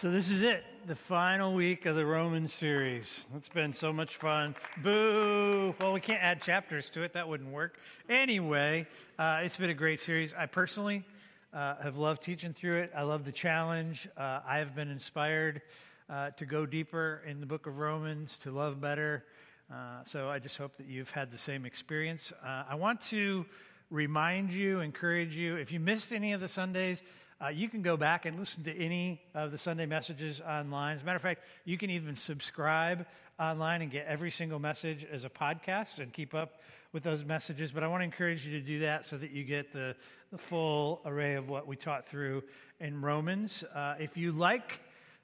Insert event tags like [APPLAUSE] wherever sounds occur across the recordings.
So, this is it, the final week of the Roman series. It's been so much fun. Boo! Well, we can't add chapters to it, that wouldn't work. Anyway, uh, it's been a great series. I personally uh, have loved teaching through it. I love the challenge. Uh, I have been inspired uh, to go deeper in the book of Romans, to love better. Uh, so, I just hope that you've had the same experience. Uh, I want to remind you, encourage you, if you missed any of the Sundays, uh, you can go back and listen to any of the Sunday messages online. As a matter of fact, you can even subscribe online and get every single message as a podcast and keep up with those messages. But I want to encourage you to do that so that you get the, the full array of what we taught through in Romans. Uh, if you like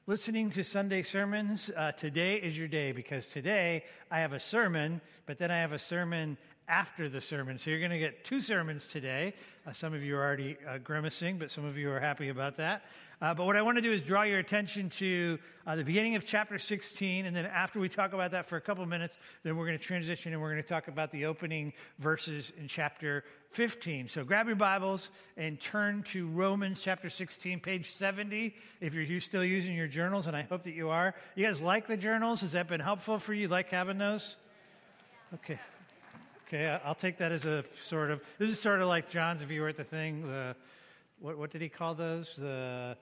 listening to Sunday sermons, uh, today is your day because today I have a sermon, but then I have a sermon after the sermon. So you're going to get two sermons today. Uh, some of you are already uh, grimacing, but some of you are happy about that. Uh, but what I want to do is draw your attention to uh, the beginning of chapter 16. And then after we talk about that for a couple minutes, then we're going to transition and we're going to talk about the opening verses in chapter 15. So grab your Bibles and turn to Romans chapter 16, page 70, if you're still using your journals, and I hope that you are. You guys like the journals? Has that been helpful for you? Like having those? Okay, Okay, I'll take that as a sort of. This is sort of like John's. Were at the thing, the what, what did he call those? The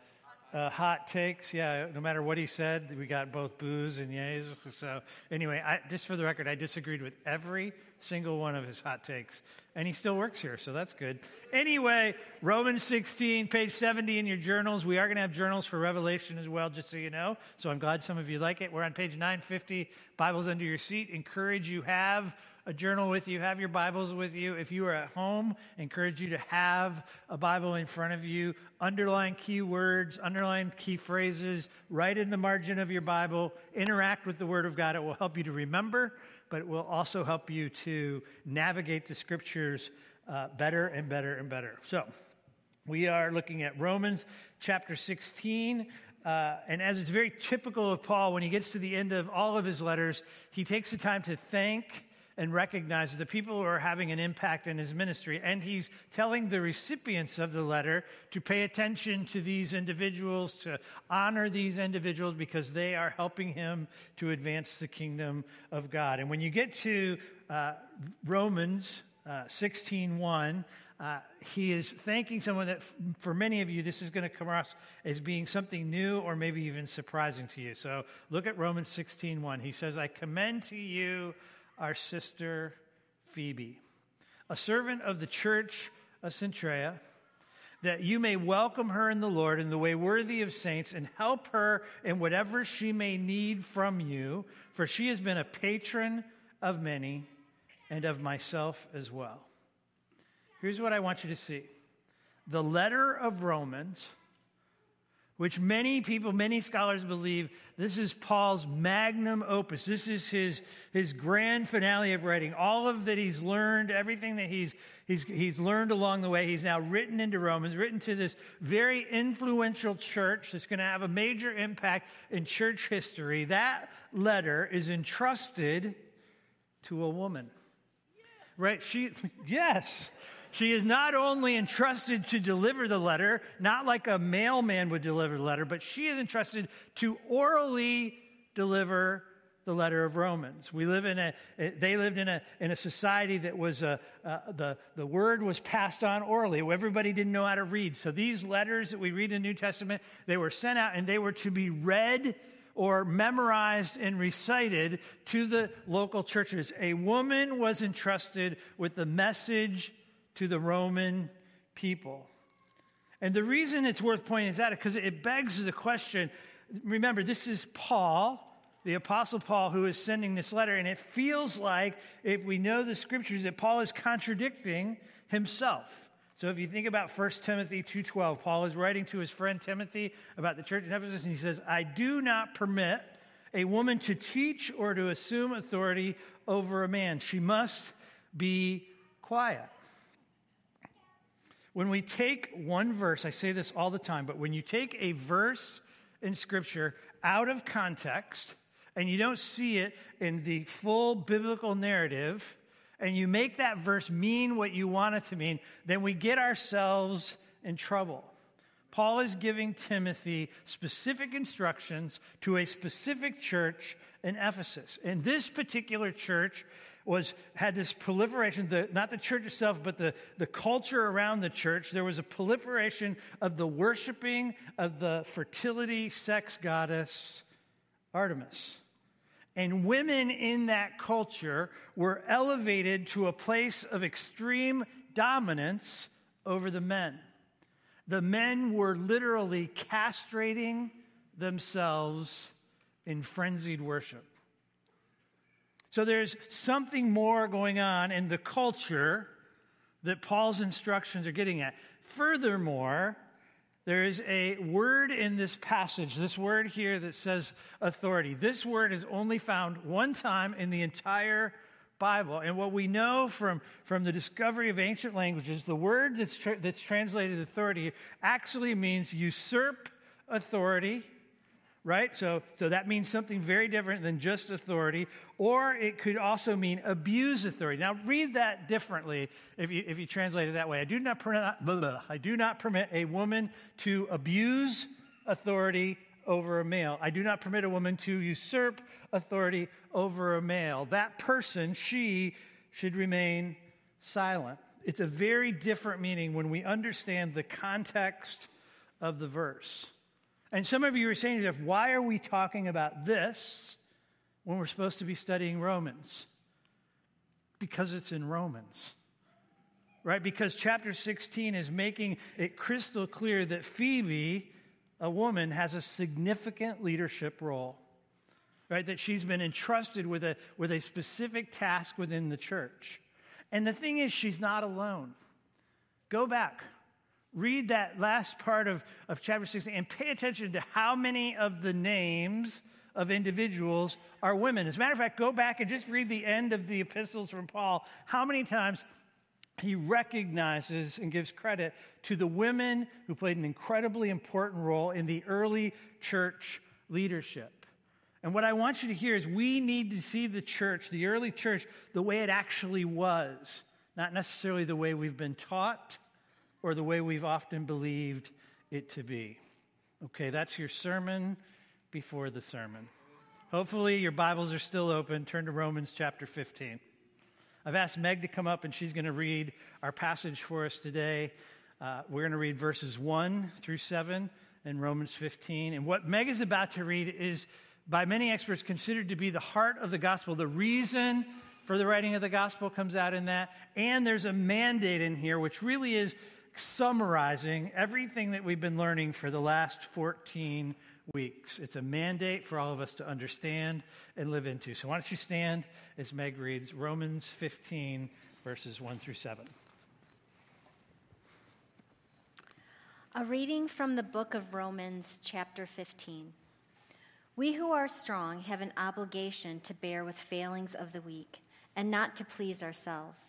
uh, hot takes. Yeah, no matter what he said, we got both boos and yays. So anyway, I, just for the record, I disagreed with every single one of his hot takes, and he still works here, so that's good. Anyway, Romans 16, page 70 in your journals. We are going to have journals for Revelation as well, just so you know. So I'm glad some of you like it. We're on page 950. Bibles under your seat. Encourage you have a journal with you, have your Bibles with you. If you are at home, I encourage you to have a Bible in front of you. Underline key words, underline key phrases, write in the margin of your Bible, interact with the Word of God. It will help you to remember, but it will also help you to navigate the scriptures uh, better and better and better. So, we are looking at Romans chapter 16. Uh, and as it's very typical of Paul, when he gets to the end of all of his letters, he takes the time to thank and recognizes the people who are having an impact in his ministry. And he's telling the recipients of the letter to pay attention to these individuals, to honor these individuals because they are helping him to advance the kingdom of God. And when you get to uh, Romans uh, 16 1, uh, he is thanking someone that, for many of you, this is going to come across as being something new or maybe even surprising to you. So look at Romans 16 1. He says, I commend to you our sister Phoebe, a servant of the church of Cenchreae, that you may welcome her in the Lord in the way worthy of saints and help her in whatever she may need from you, for she has been a patron of many and of myself as well. Here's what I want you to see the letter of Romans which many people, many scholars believe this is Paul's magnum opus. This is his, his grand finale of writing. All of that he's learned, everything that he's, he's, he's learned along the way, he's now written into Romans, written to this very influential church that's going to have a major impact in church history. That letter is entrusted to a woman. Right? She, [LAUGHS] yes. She is not only entrusted to deliver the letter, not like a mailman would deliver the letter, but she is entrusted to orally deliver the letter of Romans. We live in a, they lived in a, in a society that was, a, uh, the, the word was passed on orally. Everybody didn't know how to read. So these letters that we read in the New Testament, they were sent out and they were to be read or memorized and recited to the local churches. A woman was entrusted with the message to the Roman people. And the reason it's worth pointing this out is because it begs the question. Remember, this is Paul, the Apostle Paul, who is sending this letter, and it feels like, if we know the scriptures, that Paul is contradicting himself. So if you think about 1 Timothy 2:12, Paul is writing to his friend Timothy about the church in Ephesus, and he says, I do not permit a woman to teach or to assume authority over a man. She must be quiet. When we take one verse, I say this all the time, but when you take a verse in Scripture out of context and you don't see it in the full biblical narrative, and you make that verse mean what you want it to mean, then we get ourselves in trouble. Paul is giving Timothy specific instructions to a specific church in Ephesus. And this particular church was had this proliferation, the, not the church itself, but the, the culture around the church. There was a proliferation of the worshiping of the fertility sex goddess Artemis. And women in that culture were elevated to a place of extreme dominance over the men. The men were literally castrating themselves in frenzied worship. So there's something more going on in the culture that Paul's instructions are getting at. Furthermore, there is a word in this passage, this word here that says authority. This word is only found one time in the entire Bible. And what we know from, from the discovery of ancient languages, the word that's, tra- that's translated authority actually means usurp authority right? So, so that means something very different than just authority, or it could also mean abuse authority. Now, read that differently if you, if you translate it that way. I do not, I do not permit a woman to abuse authority over a male. I do not permit a woman to usurp authority over a male. That person, she, should remain silent. It's a very different meaning when we understand the context of the verse. And some of you are saying why are we talking about this when we're supposed to be studying Romans? Because it's in Romans. Right? Because chapter 16 is making it crystal clear that Phoebe, a woman, has a significant leadership role. Right? That she's been entrusted with a, with a specific task within the church. And the thing is, she's not alone. Go back read that last part of, of chapter 16 and pay attention to how many of the names of individuals are women. As a matter of fact, go back and just read the end of the epistles from Paul. How many times he recognizes and gives credit to the women who played an incredibly important role in the early church leadership. And what I want you to hear is we need to see the church, the early church, the way it actually was, not necessarily the way we've been taught or the way we've often believed it to be. Okay, that's your sermon before the sermon. Hopefully, your Bibles are still open. Turn to Romans chapter 15. I've asked Meg to come up and she's going to read our passage for us today. Uh, we're going to read verses 1 through 7 in Romans 15. And what Meg is about to read is, by many experts, considered to be the heart of the gospel. The reason for the writing of the gospel comes out in that. And there's a mandate in here, which really is summarizing everything that we've been learning for the last 14 weeks. It's a mandate for all of us to understand and live into. So why don't you stand as Meg reads Romans 15, verses 1 through 7. A reading from the book of Romans, chapter 15. We who are strong have an obligation to bear with failings of the weak and not to please ourselves.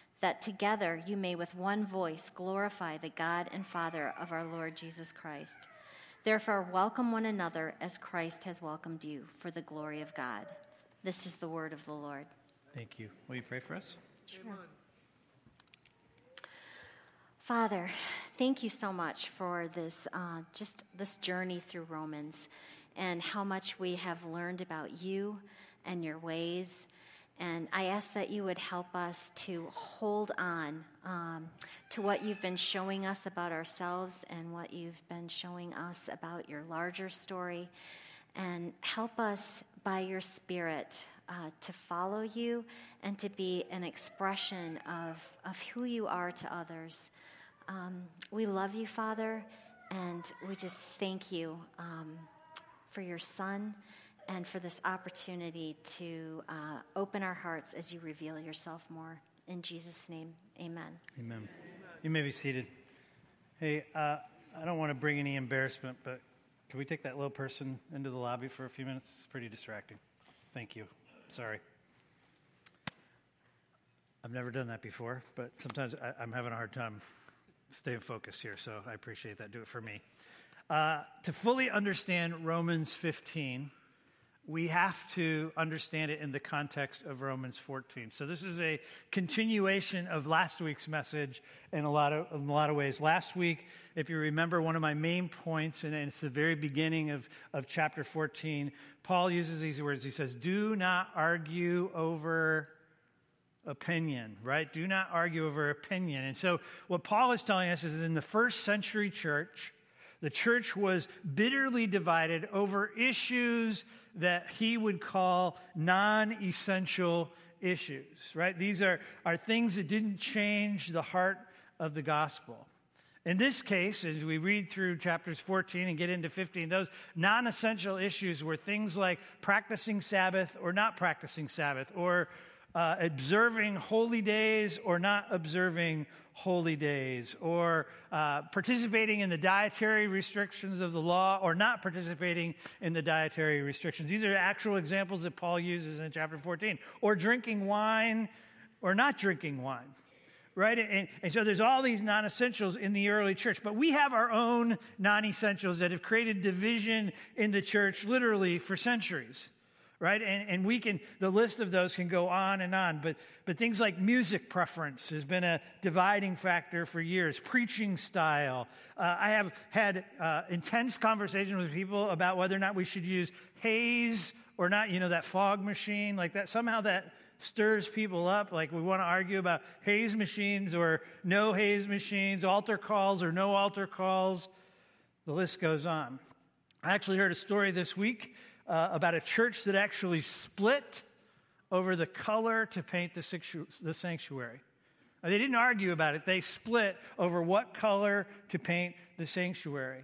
that together you may with one voice glorify the God and Father of our Lord Jesus Christ. Therefore, welcome one another as Christ has welcomed you for the glory of God. This is the word of the Lord. Thank you. Will you pray for us? Sure. Father, thank you so much for this, uh, just this journey through Romans and how much we have learned about you and your ways and I ask that you would help us to hold on um, to what you've been showing us about ourselves and what you've been showing us about your larger story. And help us by your Spirit uh, to follow you and to be an expression of, of who you are to others. Um, we love you, Father, And we just thank you um, for your son and for this opportunity to uh, open our hearts as you reveal yourself more. In Jesus' name, amen. Amen. You may be seated. Hey, uh, I don't want to bring any embarrassment, but can we take that little person into the lobby for a few minutes? It's pretty distracting. Thank you. Sorry. I've never done that before, but sometimes I, am having a hard time staying focused here, so I appreciate that. Do it for me. Uh, to fully understand Romans 15, we have to understand it in the context of Romans 14. So this is a continuation of last week's message in a lot of, a lot of ways. Last week, if you remember, one of my main points, and it's the very beginning of, of chapter 14, Paul uses these words. He says, Do not argue over opinion, right? Do not argue over opinion. And so what Paul is telling us is in the first century church, the church was bitterly divided over issues that he would call non essential issues, right? These are, are things that didn't change the heart of the gospel. In this case, as we read through chapters 14 and get into 15, those non essential issues were things like practicing Sabbath or not practicing Sabbath, or uh, observing holy days or not observing holy days, or uh, participating in the dietary restrictions of the law or not participating in the dietary restrictions. These are actual examples that Paul uses in chapter 14, or drinking wine or not drinking wine. Right? And, and so there's all these non essentials in the early church, but we have our own non essentials that have created division in the church literally for centuries right? And, and we can, the list of those can go on and on. But, but things like music preference has been a dividing factor for years, preaching style. Uh, I have had uh, intense conversations with people about whether or not we should use haze or not, you know, that fog machine, like that. Somehow that stirs people up. Like we want to argue about haze machines or no haze machines, altar calls or no altar calls. The list goes on. I actually heard a story this week uh, about a church that actually split over the color to paint the, the sanctuary. They didn't argue about it, they split over what color to paint the sanctuary,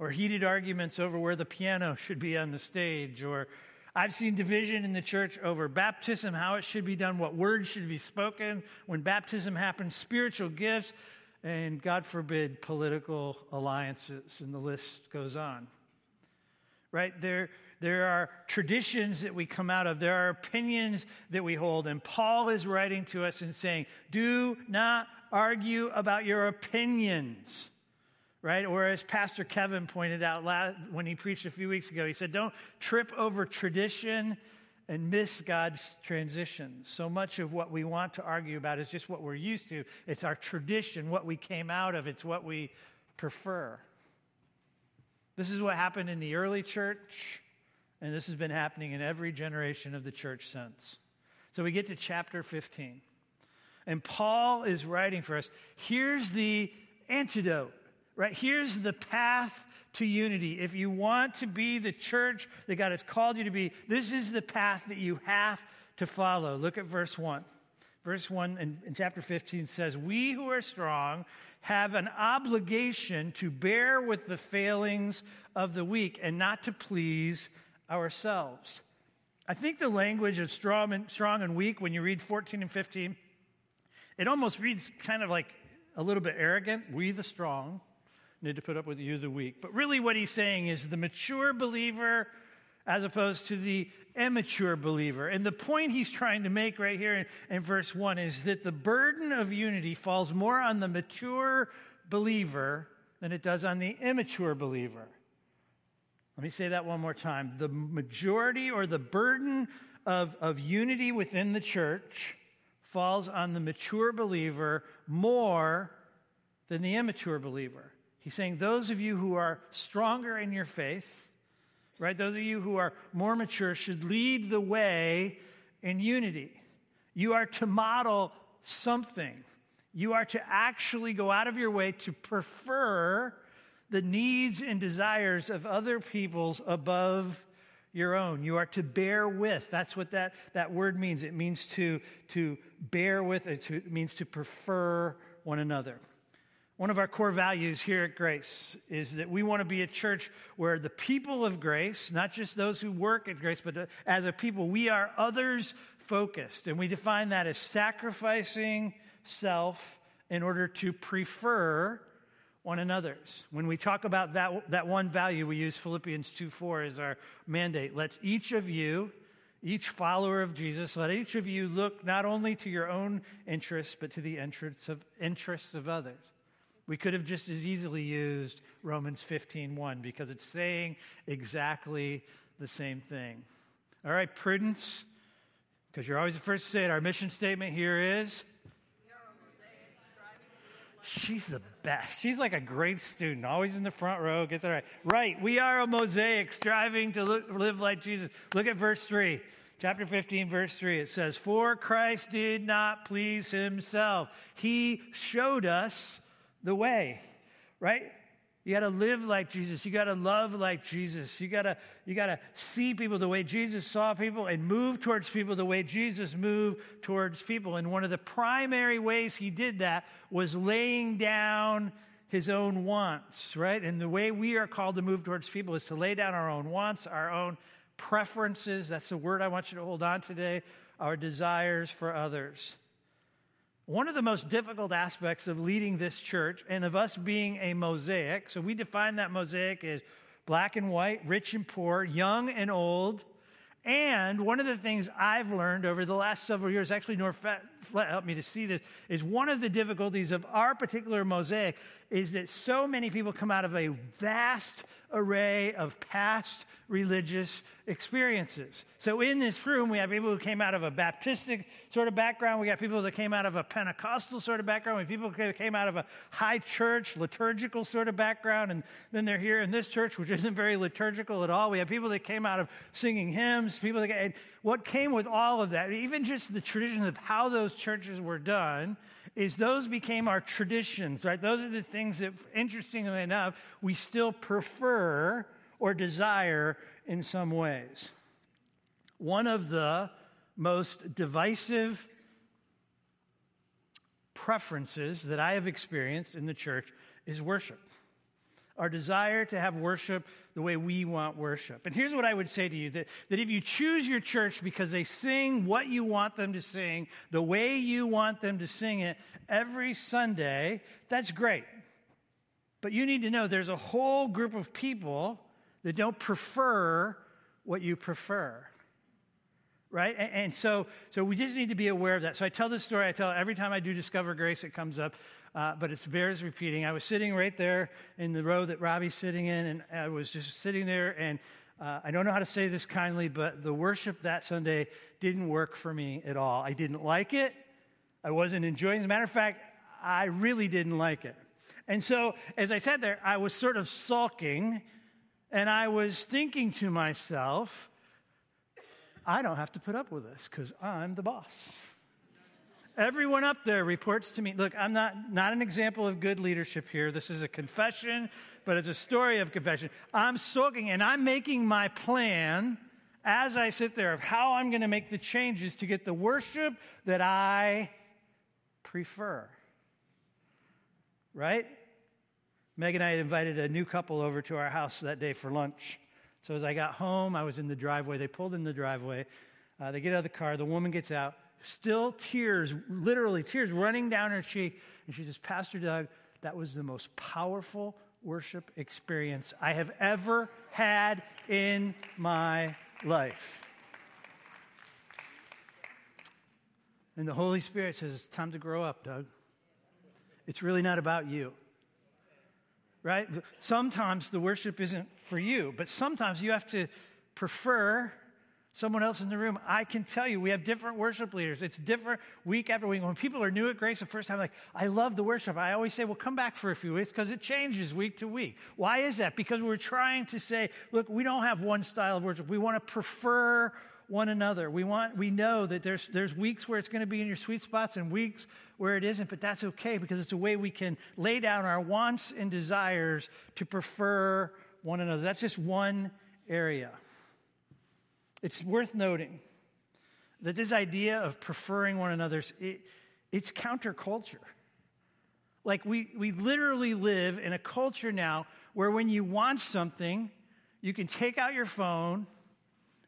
or heated arguments over where the piano should be on the stage, or I've seen division in the church over baptism, how it should be done, what words should be spoken when baptism happens, spiritual gifts, and God forbid, political alliances, and the list goes on. Right? There, there are traditions that we come out of. There are opinions that we hold. And Paul is writing to us and saying, do not argue about your opinions. Right? Or as Pastor Kevin pointed out when he preached a few weeks ago, he said, don't trip over tradition and miss God's transition. So much of what we want to argue about is just what we're used to. It's our tradition, what we came out of, it's what we prefer. This is what happened in the early church. And this has been happening in every generation of the church since. So we get to chapter 15. And Paul is writing for us here's the antidote, right? Here's the path to unity. If you want to be the church that God has called you to be, this is the path that you have to follow. Look at verse 1. Verse 1 in, in chapter 15 says, We who are strong have an obligation to bear with the failings of the weak and not to please ourselves. I think the language of strong and, strong and weak, when you read 14 and 15, it almost reads kind of like a little bit arrogant. We, the strong, need to put up with you, the weak. But really, what he's saying is the mature believer as opposed to the immature believer. And the point he's trying to make right here in, in verse 1 is that the burden of unity falls more on the mature believer than it does on the immature believer. Let me say that one more time. The majority or the burden of, of unity within the church falls on the mature believer more than the immature believer. He's saying, those of you who are stronger in your faith, right, those of you who are more mature should lead the way in unity. You are to model something. You are to actually go out of your way to prefer the needs and desires of other people's above your own. You are to bear with. That's what that, that word means. It means to, to bear with, it, it means to prefer one another. One of our core values here at Grace is that we want to be a church where the people of grace, not just those who work at Grace, but uh, as a people, we are others focused. And we define that as sacrificing self in order to prefer one another's. When we talk about that, that one value, we use Philippians 2 4 as our mandate. Let each of you, each follower of Jesus, let each of you look not only to your own interests, but to the interests of, interests of others. We could have just as easily used Romans 15:1 because it's saying exactly the same thing. All right, prudence, because you're always the first to say it. Our mission statement here is She's the best. She's like a great student, always in the front row, gets it right. Right, we are a mosaic striving to live like Jesus. Look at verse 3. Chapter 15, verse 3, it says, For Christ did not please himself. He showed us the way, right? You got to live like Jesus. You got to love like Jesus. You got to you got to see people the way Jesus saw people and move towards people the way Jesus moved towards people. And one of the primary ways he did that was laying down his own wants, right? And the way we are called to move towards people is to lay down our own wants, our own preferences. That's the word I want you to hold on today. Our desires for others. One of the most difficult aspects of leading this church and of us being a mosaic, so we define that mosaic as black and white, rich and poor, young and old. And one of the things I've learned over the last several years, actually, Helped me to see this, is one of the difficulties of our particular mosaic is that so many people come out of a vast array of past religious experiences. So in this room, we have people who came out of a Baptistic sort of background. We got people that came out of a Pentecostal sort of background. We have people that came out of a high church, liturgical sort of background. And then they're here in this church, which isn't very liturgical at all. We have people that came out of singing hymns, people that, what came with all of that, even just the tradition of how those churches were done, is those became our traditions, right? Those are the things that, interestingly enough, we still prefer or desire in some ways. One of the most divisive preferences that I have experienced in the church is worship. Our desire to have worship the way we want worship. And here's what I would say to you that, that if you choose your church because they sing what you want them to sing, the way you want them to sing it every Sunday, that's great. But you need to know there's a whole group of people that don't prefer what you prefer. Right? And, and, so, so we just need to be aware of that. So I tell this story, I tell every time I do Discover Grace, it comes up, uh, but it bears repeating. I was sitting right there in the row that Robbie's sitting in, and I was just sitting there, and uh, I don't know how to say this kindly, but the worship that Sunday didn't work for me at all. I didn't like it. I wasn't enjoying. As a matter of fact, I really didn't like it. And so, as I sat there, I was sort of sulking and I was thinking to myself, I don't have to put up with this because I'm the boss. Everyone up there reports to me. Look, I'm not, not an example of good leadership here. This is a confession, but it's a story of confession. I'm soaking and I'm making my plan as I sit there of how I'm going to make the changes to get the worship that I prefer. Right? Meg and I had invited a new couple over to our house that day for lunch. So as I got home, I was in the driveway. They pulled in the driveway. Uh, they get out of the car. The woman gets out, still tears, literally tears running down her cheek. And she says, Pastor Doug, that was the most powerful worship experience I have ever had in my life. And the Holy Spirit says, It's time to grow up, Doug. It's really not about you right? Sometimes the worship isn't for you, but sometimes you have to prefer someone else in the room. I can tell you, we have different worship leaders. It's different week after week. When people are new at Grace the first time, like, I love the worship. I always say, well, come back for a few weeks because it changes week to week. Why is that? Because we're trying to say, look, we don't have one style of worship. We want to prefer one another. We want we know that there's there's weeks where it's going to be in your sweet spots and weeks where it isn't, but that's okay because it's a way we can lay down our wants and desires to prefer one another. That's just one area. It's worth noting that this idea of preferring one another it, it's counterculture. Like, we, we literally live in a culture now where when you want something, you can take out your phone,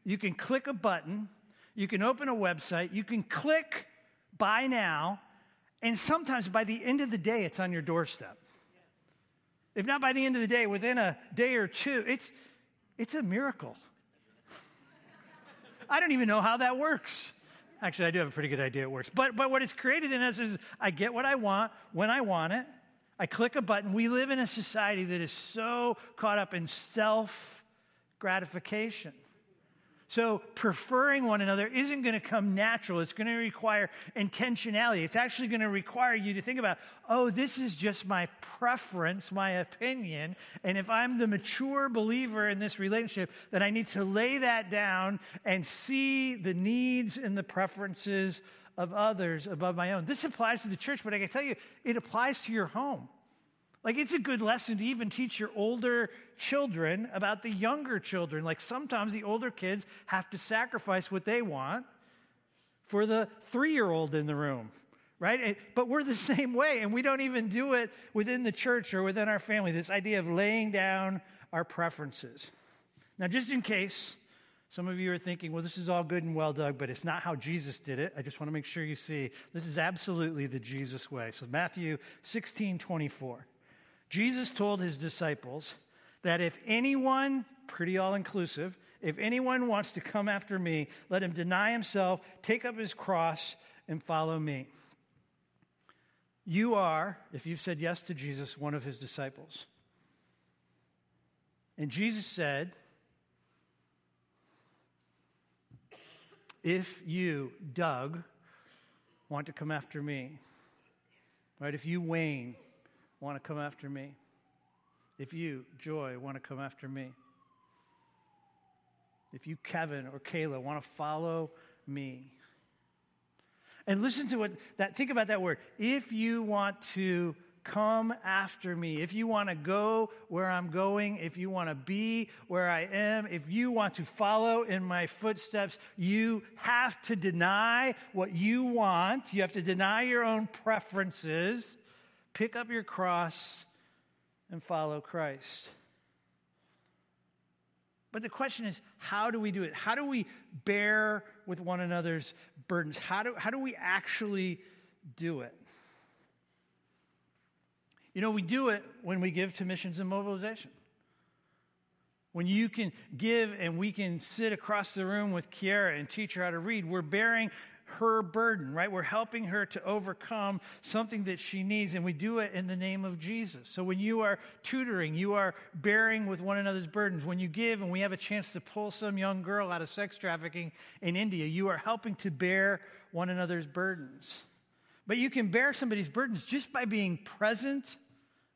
you can click a button, you can open a website, you can click buy now, and sometimes by the end of the day, it's on your doorstep. If not by the end of the day, within a day or two, it's, it's a miracle. I don't even know how that works. Actually, I do have a pretty good idea it works. But, but what it's created in us is I get what I want when I want it. I click a button. We live in a society that is so caught up in self gratification. So, preferring one another isn't going to come natural. It's going to require intentionality. It's actually going to require you to think about, oh, this is just my preference, my opinion. And if I'm the mature believer in this relationship, then I need to lay that down and see the needs and the preferences of others above my own. This applies to the church, but I can tell you, it applies to your home. Like, it's a good lesson to even teach your older children about the younger children. Like, sometimes the older kids have to sacrifice what they want for the three year old in the room, right? But we're the [LAUGHS] same way, and we don't even do it within the church or within our family. This idea of laying down our preferences. Now, just in case some of you are thinking, well, this is all good and well, Doug, but it's not how Jesus did it. I just want to make sure you see this is absolutely the Jesus way. So, Matthew 16 24. Jesus told his disciples that if anyone, pretty all inclusive, if anyone wants to come after me, let him deny himself, take up his cross, and follow me. You are, if you've said yes to Jesus, one of his disciples. And Jesus said, If you, Doug, want to come after me, right? If you, Wayne, want to come after me, if you, Joy, want to come after me, if you, Kevin or Kayla, want to follow me. And listen to what that, think about that word. If you want to come after me, if you want to go where I'm going, if you want to be where I am, if you want to follow in my footsteps, you have to deny what you want. You have to deny your own preferences pick up your cross and follow Christ. But the question is, how do we do it? How do we bear with one another's burdens? How do, how do we actually do it? You know, we do it when we give to missions and mobilization. When you can give and we can sit across the room with Kiara and teach her how to read, we're bearing her burden, right? We're helping her to overcome something that she needs, and we do it in the name of Jesus. So when you are tutoring, you are bearing with one another's burdens. When you give and we have a chance to pull some young girl out of sex trafficking in India, you are helping to bear one another's burdens. But you can bear somebody's burdens just by being present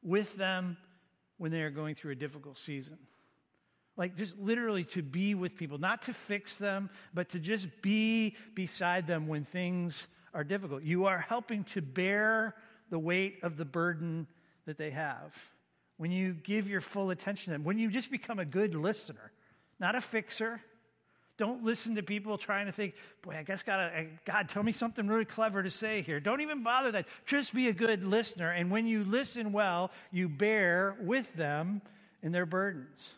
with them when they are going through a difficult season. Like, just literally to be with people, not to fix them, but to just be beside them when things are difficult. You are helping to bear the weight of the burden that they have. When you give your full attention to them, when you just become a good listener, not a fixer. Don't listen to people trying to think, boy, I guess God, God, tell me something really clever to say here. Don't even bother that. Just be a good listener. And when you listen well, you bear with them in their burdens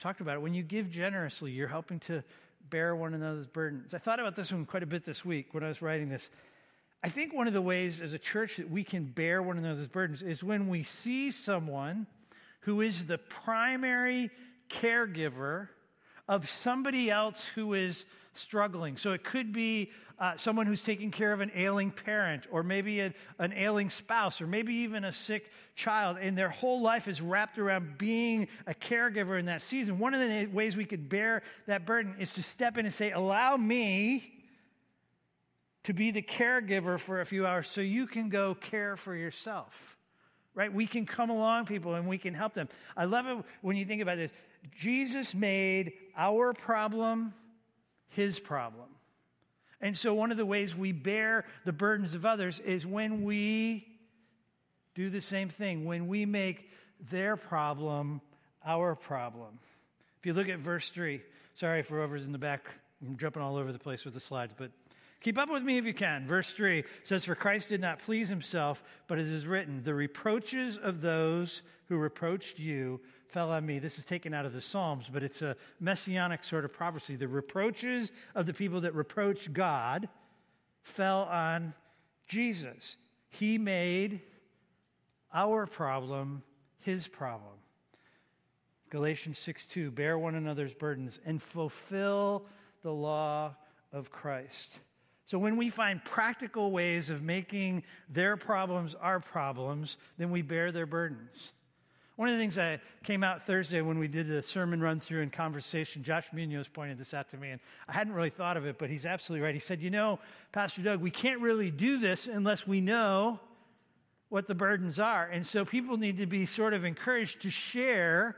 talked about it. When you give generously, you're helping to bear one another's burdens. I thought about this one quite a bit this week when I was writing this. I think one of the ways as a church that we can bear one another's burdens is when we see someone who is the primary caregiver of somebody else who is struggling. So it could be uh, someone who's taking care of an ailing parent, or maybe a, an ailing spouse, or maybe even a sick child, and their whole life is wrapped around being a caregiver in that season. One of the ways we could bear that burden is to step in and say, Allow me to be the caregiver for a few hours so you can go care for yourself. Right? We can come along, people, and we can help them. I love it when you think about this. Jesus made our problem his problem. And so, one of the ways we bear the burdens of others is when we do the same thing, when we make their problem our problem. If you look at verse 3, sorry for whoever's in the back, I'm jumping all over the place with the slides, but Keep up with me if you can. Verse 3 says, For Christ did not please himself, but it is written, The reproaches of those who reproached you fell on me. This is taken out of the Psalms, but it's a messianic sort of prophecy. The reproaches of the people that reproached God fell on Jesus. He made our problem his problem. Galatians 6 2, bear one another's burdens and fulfill the law of Christ. So when we find practical ways of making their problems our problems, then we bear their burdens. One of the things that came out Thursday when we did the sermon run through and conversation, Josh Munoz pointed this out to me, and I hadn't really thought of it, but he's absolutely right. He said, You know, Pastor Doug, we can't really do this unless we know what the burdens are. And so people need to be sort of encouraged to share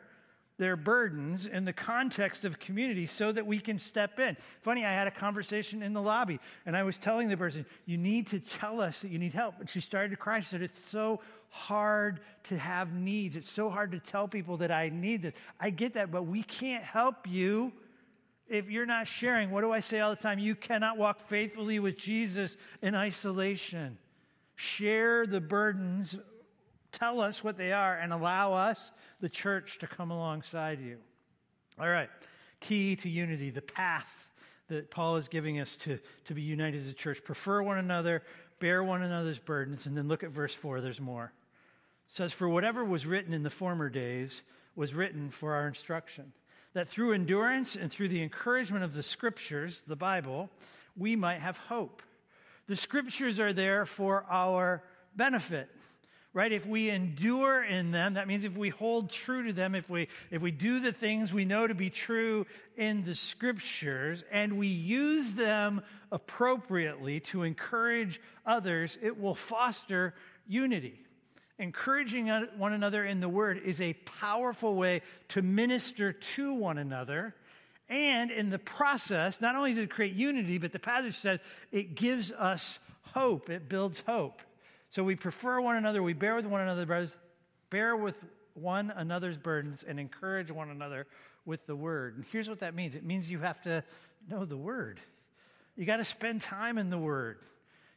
their burdens in the context of community so that we can step in. Funny, I had a conversation in the lobby and I was telling the person, You need to tell us that you need help. And she started to cry. She said, It's so hard to have needs. It's so hard to tell people that I need this. I get that, but we can't help you if you're not sharing. What do I say all the time? You cannot walk faithfully with Jesus in isolation. Share the burdens, tell us what they are, and allow us, the church, to come alongside you. All right, key to unity, the path that Paul is giving us to, to be united as a church. Prefer one another, bear one another's burdens, and then look at verse 4, there's more says, For whatever was written in the former days was written for our instruction, that through endurance and through the encouragement of the scriptures, the Bible, we might have hope. The scriptures are there for our benefit right if we endure in them that means if we hold true to them if we if we do the things we know to be true in the scriptures and we use them appropriately to encourage others it will foster unity encouraging one another in the word is a powerful way to minister to one another. And in the process, not only does it create unity, but the passage says it gives us hope. It builds hope. So we prefer one another, we bear with one another, brothers, bear with one another's burdens, and encourage one another with the word. And here's what that means it means you have to know the word, you got to spend time in the word.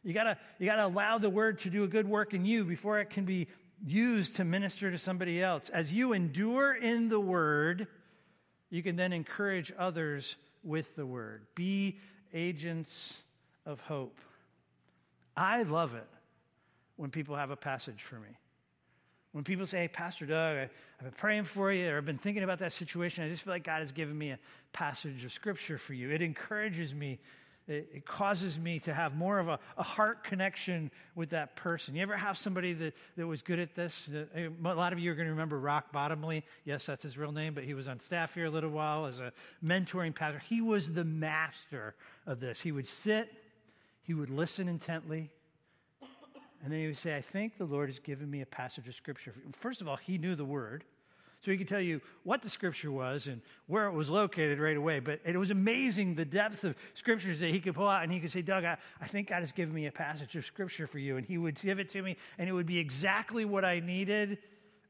You gotta, you gotta allow the word to do a good work in you before it can be used to minister to somebody else. As you endure in the word, you can then encourage others with the word. Be agents of hope. I love it when people have a passage for me. When people say, hey, Pastor Doug, I, have been praying for you, or I've been thinking about that situation, I just feel like God has given me a passage of scripture for you. It encourages me it, it causes me to have more of a, a, heart connection with that person. You ever have somebody that, that was good at this? Uh, a lot of you are going to remember Rock Bottomley. Yes, that's his real name, but he was on staff here a little while as a mentoring pastor. He was the master of this. He would sit, he would listen intently, and then he would say, I think the Lord has given me a passage of scripture. First of all, he knew the word. So he could tell you what the scripture was and where it was located right away. But it was amazing the depth of scriptures that he could pull out. And he could say, Doug, I, I think God has given me a passage of scripture for you. And he would give it to me, and it would be exactly what I needed,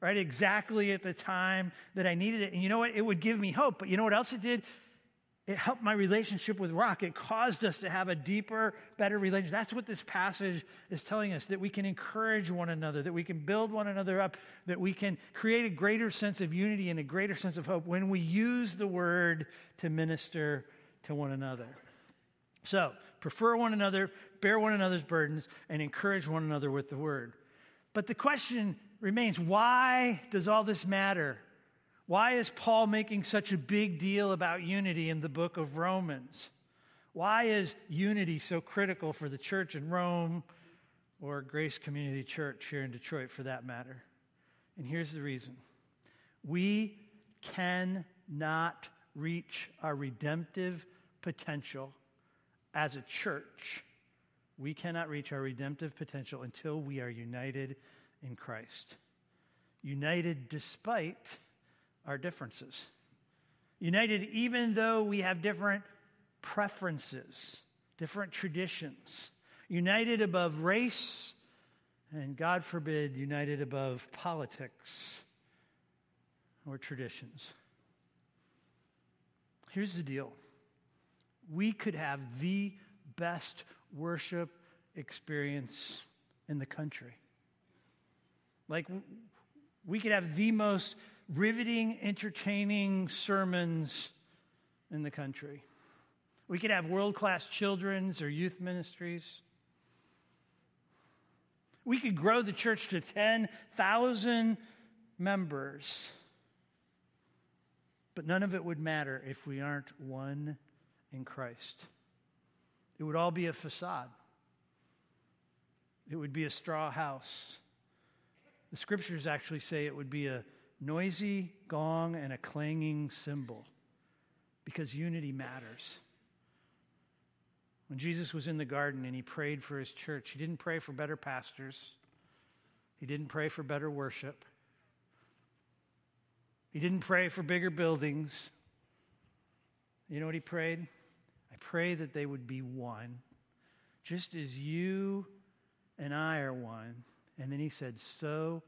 right? Exactly at the time that I needed it. And you know what? It would give me hope. But you know what else it did? It helped my relationship with Rock. It caused us to have a deeper, better relationship. That's what this passage is telling us that we can encourage one another, that we can build one another up, that we can create a greater sense of unity and a greater sense of hope when we use the word to minister to one another. So, prefer one another, bear one another's burdens, and encourage one another with the word. But the question remains why does all this matter? Why is Paul making such a big deal about unity in the book of Romans? Why is unity so critical for the church in Rome or Grace Community Church here in Detroit for that matter? And here's the reason we cannot reach our redemptive potential as a church. We cannot reach our redemptive potential until we are united in Christ. United despite our differences. United even though we have different preferences, different traditions. United above race, and God forbid, united above politics or traditions. Here's the deal we could have the best worship experience in the country. Like, we could have the most riveting, entertaining sermons in the country. We could have world class children's or youth ministries. We could grow the church to 10,000 members. But none of it would matter if we aren't one in Christ. It would all be a facade, it would be a straw house. The scriptures actually say it would be a noisy gong and a clanging cymbal because unity matters. When Jesus was in the garden and he prayed for his church, he didn't pray for better pastors, he didn't pray for better worship, he didn't pray for bigger buildings. You know what he prayed? I pray that they would be one, just as you and I are one. And then he said, so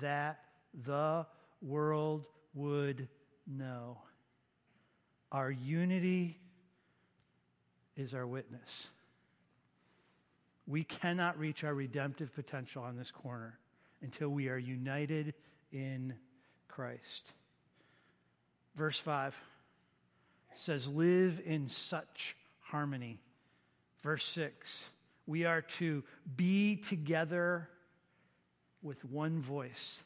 that the world would know. Our unity is our witness. We cannot reach our redemptive potential on this corner until we are united in Christ. Verse 5 says, Live in such harmony. Verse 6 We are to be together with one voice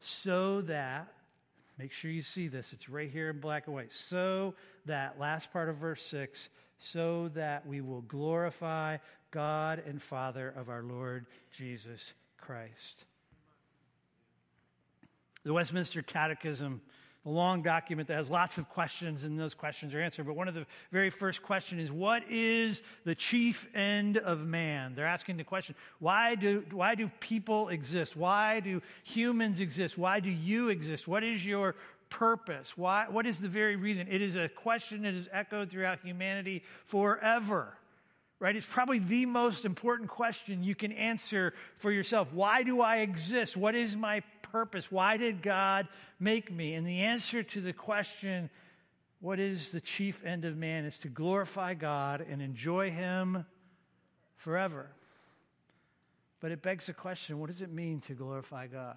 so that Make sure you see this. It's right here in black and white. So that, last part of verse 6, so that we will glorify God and Father of our Lord Jesus Christ. The Westminster Catechism, a long document that has lots of questions, and those questions are answered. But one of the very first questions is What is the chief end of man? They're asking the question why do, why do people exist? Why do humans exist? Why do you exist? What is your purpose? Why, what is the very reason? It is a question that is echoed throughout humanity forever right? It's probably the most important question you can answer for yourself. Why do I exist? What is my purpose? Why did God make me? And the answer to the question, what is the chief end of man, is to glorify God and enjoy Him forever. But it begs the question what does it mean to glorify God?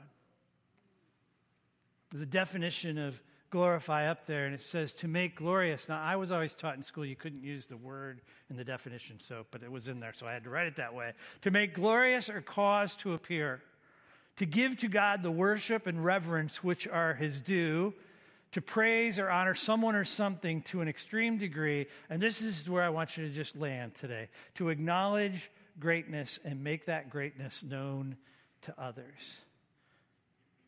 There's a definition of glorify up there, and it says to make glorious. Now, I was always taught in school you couldn't use the word in the definition, so but it was in there, so I had to write it that way. To make glorious or cause to appear, to give to God the worship and reverence which are His due, to praise or honor someone or something to an extreme degree, and this is where I want you to just land today. To acknowledge greatness and make that greatness known to others.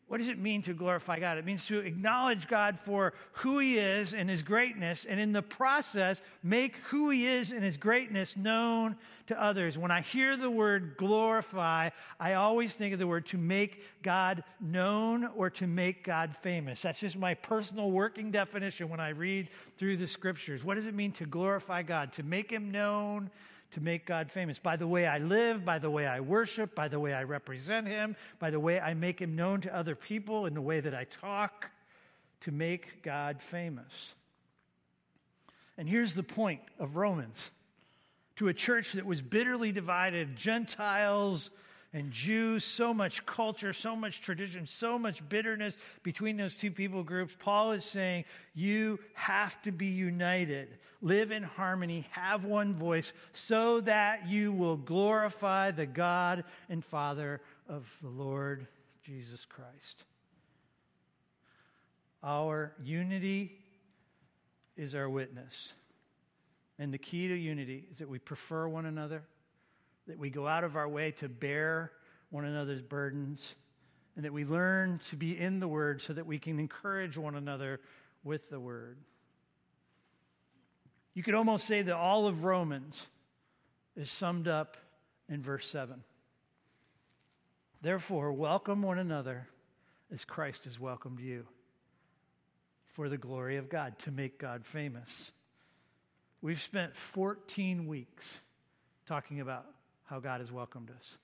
What does it mean to glorify God? It means to acknowledge God for who He is and His greatness, and in the process, make who He is and His greatness known to others. When I hear the word glorify, I always think of the word to make God known or to make God famous. That's just my personal working definition when I read through the scriptures. What does it mean to glorify God? To make Him known to make God famous. By the way I live, by the way I worship, by the way I represent Him, by the way I make Him known to other people, in the way that I talk, to make God famous. And here's the point of Romans to a church that was bitterly divided Gentiles and Jews, so much culture, so much tradition, so much bitterness between those two people groups. Paul is saying you have to be united, live in harmony, have one voice, so that you will glorify the God and Father of the Lord Jesus Christ. Our unity is our witness. And the key to unity is that we prefer one another that we go out of our way to bear one another's burdens, and that we learn to be in the Word so that we can encourage one another with the Word. You could almost say that all of Romans is summed up in verse 7. Therefore, welcome one another as Christ has welcomed you for the glory of God, to make God famous. We've spent 14 weeks talking about how God has welcomed us.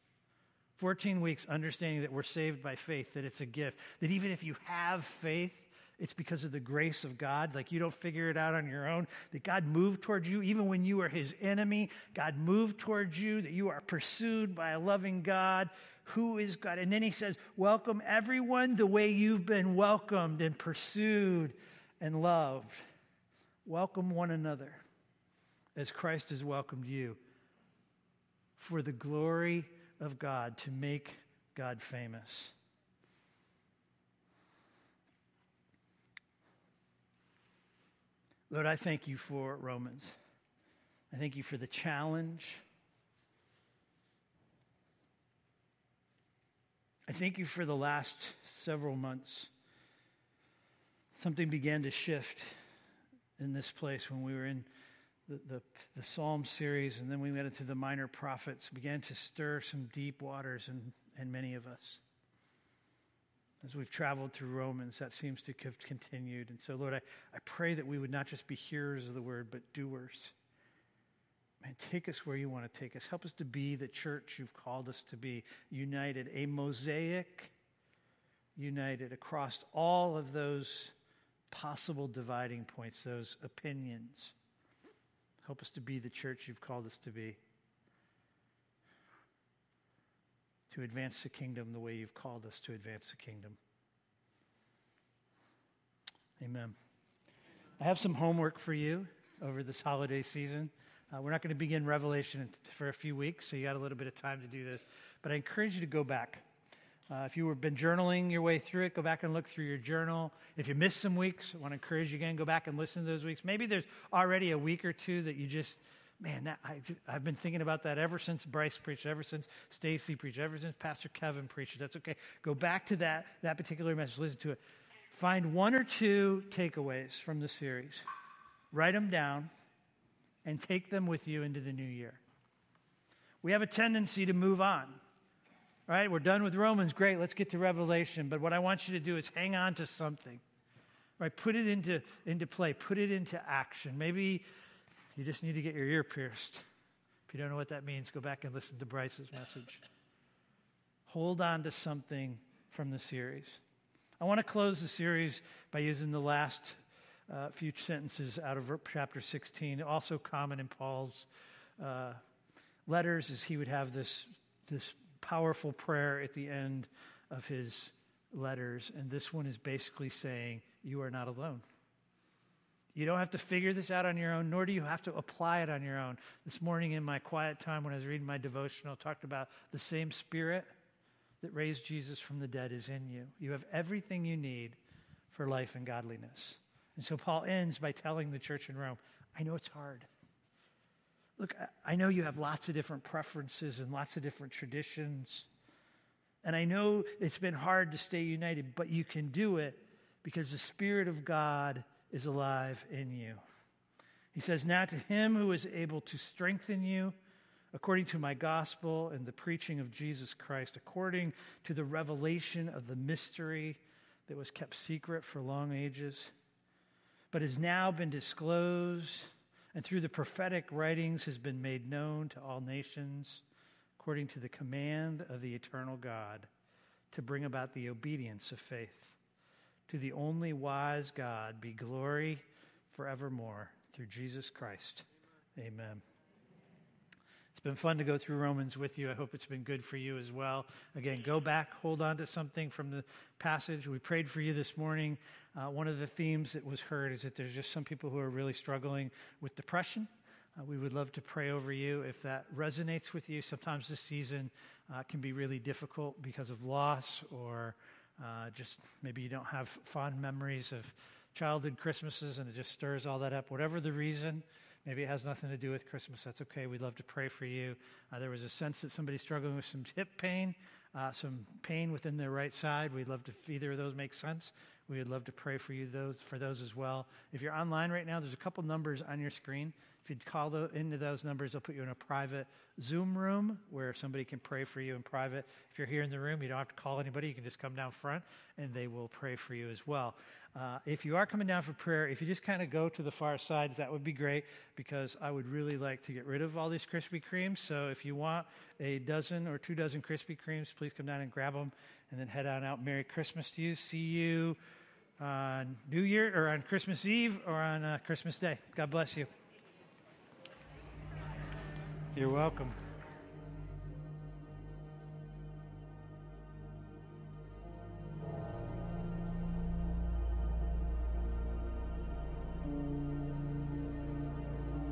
14 weeks understanding that we're saved by faith, that it's a gift, that even if you have faith, it's because of the grace of God. Like you don't figure it out on your own. That God moved towards you, even when you were his enemy. God moved towards you, that you are pursued by a loving God. Who is God? And then he says, Welcome everyone the way you've been welcomed and pursued and loved. Welcome one another as Christ has welcomed you for the glory of God to make God famous. Lord, I thank you for Romans. I thank you for the challenge. I thank you for the last several months. Something began to shift in this place when we were in the, the, the, Psalm series and then we went into the minor prophets, began to stir some deep waters in, in many of us. As we've traveled through Romans, that seems to have continued. And so, Lord, I, I pray that we would not just be hearers of the word, but doers. Man, take us where you want to take us. Help us to be the church you've called us to be, united, a mosaic, united across all of those possible dividing points, those opinions. Help us to be the church you've called us to be. to advance the kingdom the way you've called us to advance the kingdom. Amen. I have some homework for you over this holiday season. Uh, we're not going to begin Revelation for a few weeks, so you got a little bit of time to do this. But I encourage you to go back. Uh, if you have been journaling your way through it, go back and look through your journal. If you missed some weeks, I want to encourage you again, go back and listen to those weeks. Maybe there's already a week or two that you just man, that, I, I've been thinking about that ever since Bryce preached, ever since Stacy preached, ever since Pastor Kevin preached. That's okay. Go back to that, that particular message, listen to it. Find one or two takeaways from the series, write them down, and take them with you into the new year. We have a tendency to move on. Right? We're done with Romans. Great, let's get to Revelation. But what I want you to do is hang on to something. Right? Put it into, into play, put it into action. Maybe you just need to get your ear pierced. If you don't know what that means, go back and listen to Bryce's message. Hold on to something from the series. I want to close the series by using the last uh, few sentences out of chapter 16. Also common in Paul's uh, letters is he would have this, this powerful prayer at the end of his letters. And this one is basically saying, You are not alone. You don't have to figure this out on your own, nor do you have to apply it on your own. This morning in my quiet time when I was reading my devotional, I talked about the same spirit that raised Jesus from the dead is in you. You have everything you need for life and godliness. And so Paul ends by telling the church in Rome, I know it's hard. Look, I know you have lots of different preferences and lots of different traditions. And I know it's been hard to stay united, but you can do it because the Spirit of God is alive in you. He says, Now to him who is able to strengthen you according to my gospel and the preaching of Jesus Christ, according to the revelation of the mystery that was kept secret for long ages, but has now been disclosed and through the prophetic writings has been made known to all nations, according to the command of the eternal God, to bring about the obedience of faith. To the only wise God be glory forevermore through Jesus Christ. Amen. It's been fun to go through Romans with you. I hope it's been good for you as well. Again, go back, hold on to something from the passage. We prayed for you this morning. Uh, one of the themes that was heard is that there's just some people who are really struggling with depression. Uh, we would love to pray over you if that resonates with you. Sometimes this season uh, can be really difficult because of loss or uh, just maybe you don't have fond memories of childhood Christmases and it just stirs all that up. Whatever the reason, maybe it has nothing to do with Christmas. That's okay. We'd love to pray for you. Uh, there was a sense that somebody's struggling with some hip pain, uh, some pain within their right side. We'd love to, if either of those make sense, we would love to pray for you those for those as well. If you're online right now, there's a couple numbers on your screen. If you'd call the, into those numbers, they'll put you in a private Zoom room where somebody can pray for you in private. If you're here in the room, you don't have to call anybody. You can just come down front and they will pray for you as well. Uh, if you are coming down for prayer, if you just kind of go to the far sides, that would be great because I would really like to get rid of all these Krispy Kremes. So if you want a dozen or two dozen Krispy Kremes, please come down and grab them and then head on out. Merry Christmas to you. See you on New Year or on Christmas Eve or on uh, Christmas Day. God bless you. You're welcome.